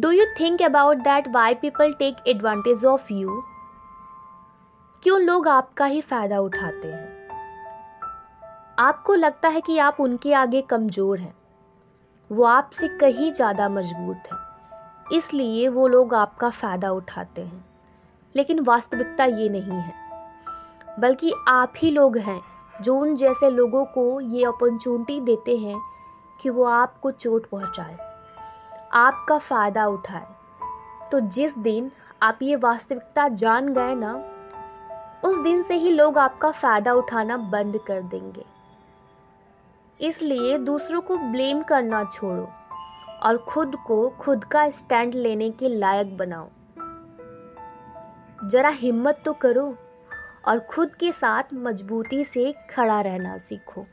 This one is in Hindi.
Do you think about that why people take advantage of you क्यों लोग आपका ही फ़ायदा उठाते हैं? आपको लगता है कि आप उनके आगे कमज़ोर हैं। वो आपसे कहीं ज़्यादा मज़बूत है। इसलिए वो लोग आपका फ़ायदा उठाते हैं। लेकिन वास्तविकता ये नहीं है। बल्कि आप ही लोग हैं जो उन जैसे लोगों को ये अपॉर्चुनिटी देते हैं कि वो आपको चोट पहुँचाए। आपका फ़ायदा उठाए। तो जिस दिन आप ये वास्तविकता जान गए ना, उस दिन से ही लोग आपका फ़ायदा उठाना बंद कर देंगे। इसलिए दूसरों को ब्लेम करना छोड़ो और खुद को खुद का स्टैंड लेने के लायक बनाओ। जरा हिम्मत तो करो और खुद के साथ मजबूती से खड़ा रहना सीखो।